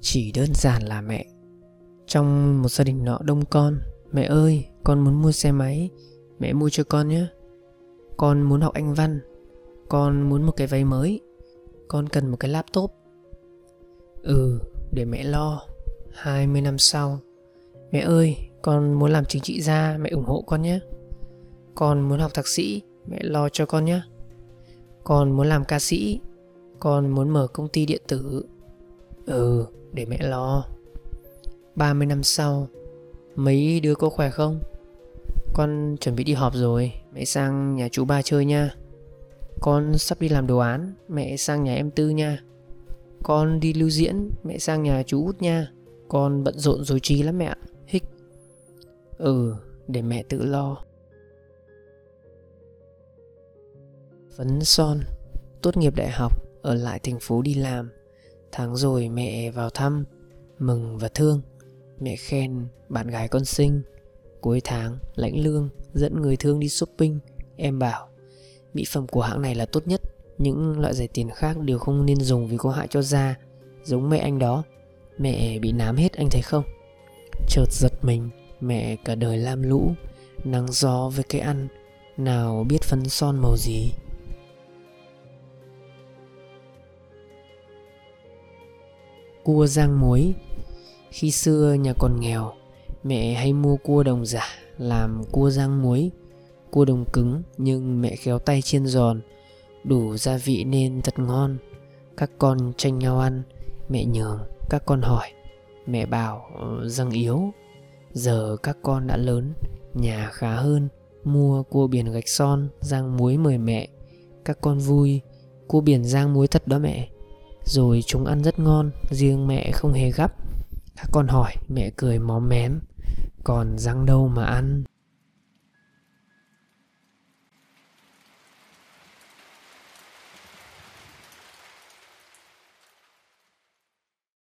Chỉ đơn giản là mẹ. Trong một gia đình nọ đông con, Mẹ ơi, con muốn mua xe máy, Mẹ mua cho con nhé. Con muốn học anh văn, Con muốn một cái váy mới, Con cần một cái laptop. Ừ để mẹ lo 20 năm sau, Mẹ ơi, con muốn làm chính trị gia, Mẹ ủng hộ con nhé. Con muốn học thạc sĩ, Mẹ lo cho con nhé. Con muốn làm ca sĩ, Con muốn mở công ty điện tử. Ừ để mẹ lo. 30 năm sau, Mấy đứa có khỏe không? Con chuẩn bị đi họp rồi, Mẹ sang nhà chú ba chơi nha. Con sắp đi làm đồ án, Mẹ sang nhà em Tư nha. Con đi lưu diễn, Mẹ sang nhà chú út nha. Con bận rộn rồi trí lắm mẹ Hích. Ừ để mẹ tự lo. Phấn son. Tốt nghiệp đại học, Ở lại thành phố đi làm. Tháng rồi mẹ vào thăm, Mừng và thương. Mẹ khen bạn gái con xinh. Cuối tháng, lãnh lương, Dẫn người thương đi shopping. Em bảo, Mỹ phẩm của hãng này là tốt nhất. Những loại rẻ tiền khác đều không nên dùng vì có hại cho da. Giống mẹ anh đó. Mẹ bị nám hết, anh thấy không? Chợt giật mình, Mẹ cả đời lam lũ, Nắng gió với cái ăn. Nào biết phấn son màu gì? Cua rang muối. Khi xưa nhà còn nghèo, Mẹ hay mua cua đồng giả Làm cua rang muối. Cua đồng cứng nhưng mẹ khéo tay chiên giòn, Đủ gia vị nên thật ngon. Các con tranh nhau ăn, Mẹ nhường, các con hỏi. Mẹ bảo ờ, răng yếu. Giờ các con đã lớn, Nhà khá hơn, Mua cua biển gạch son, Rang muối mời mẹ. Các con vui, Cua biển rang muối thật đó mẹ. Rồi chúng ăn rất ngon, Riêng mẹ không hề gấp Các con hỏi, mẹ cười móm mém. Còn răng đâu mà ăn?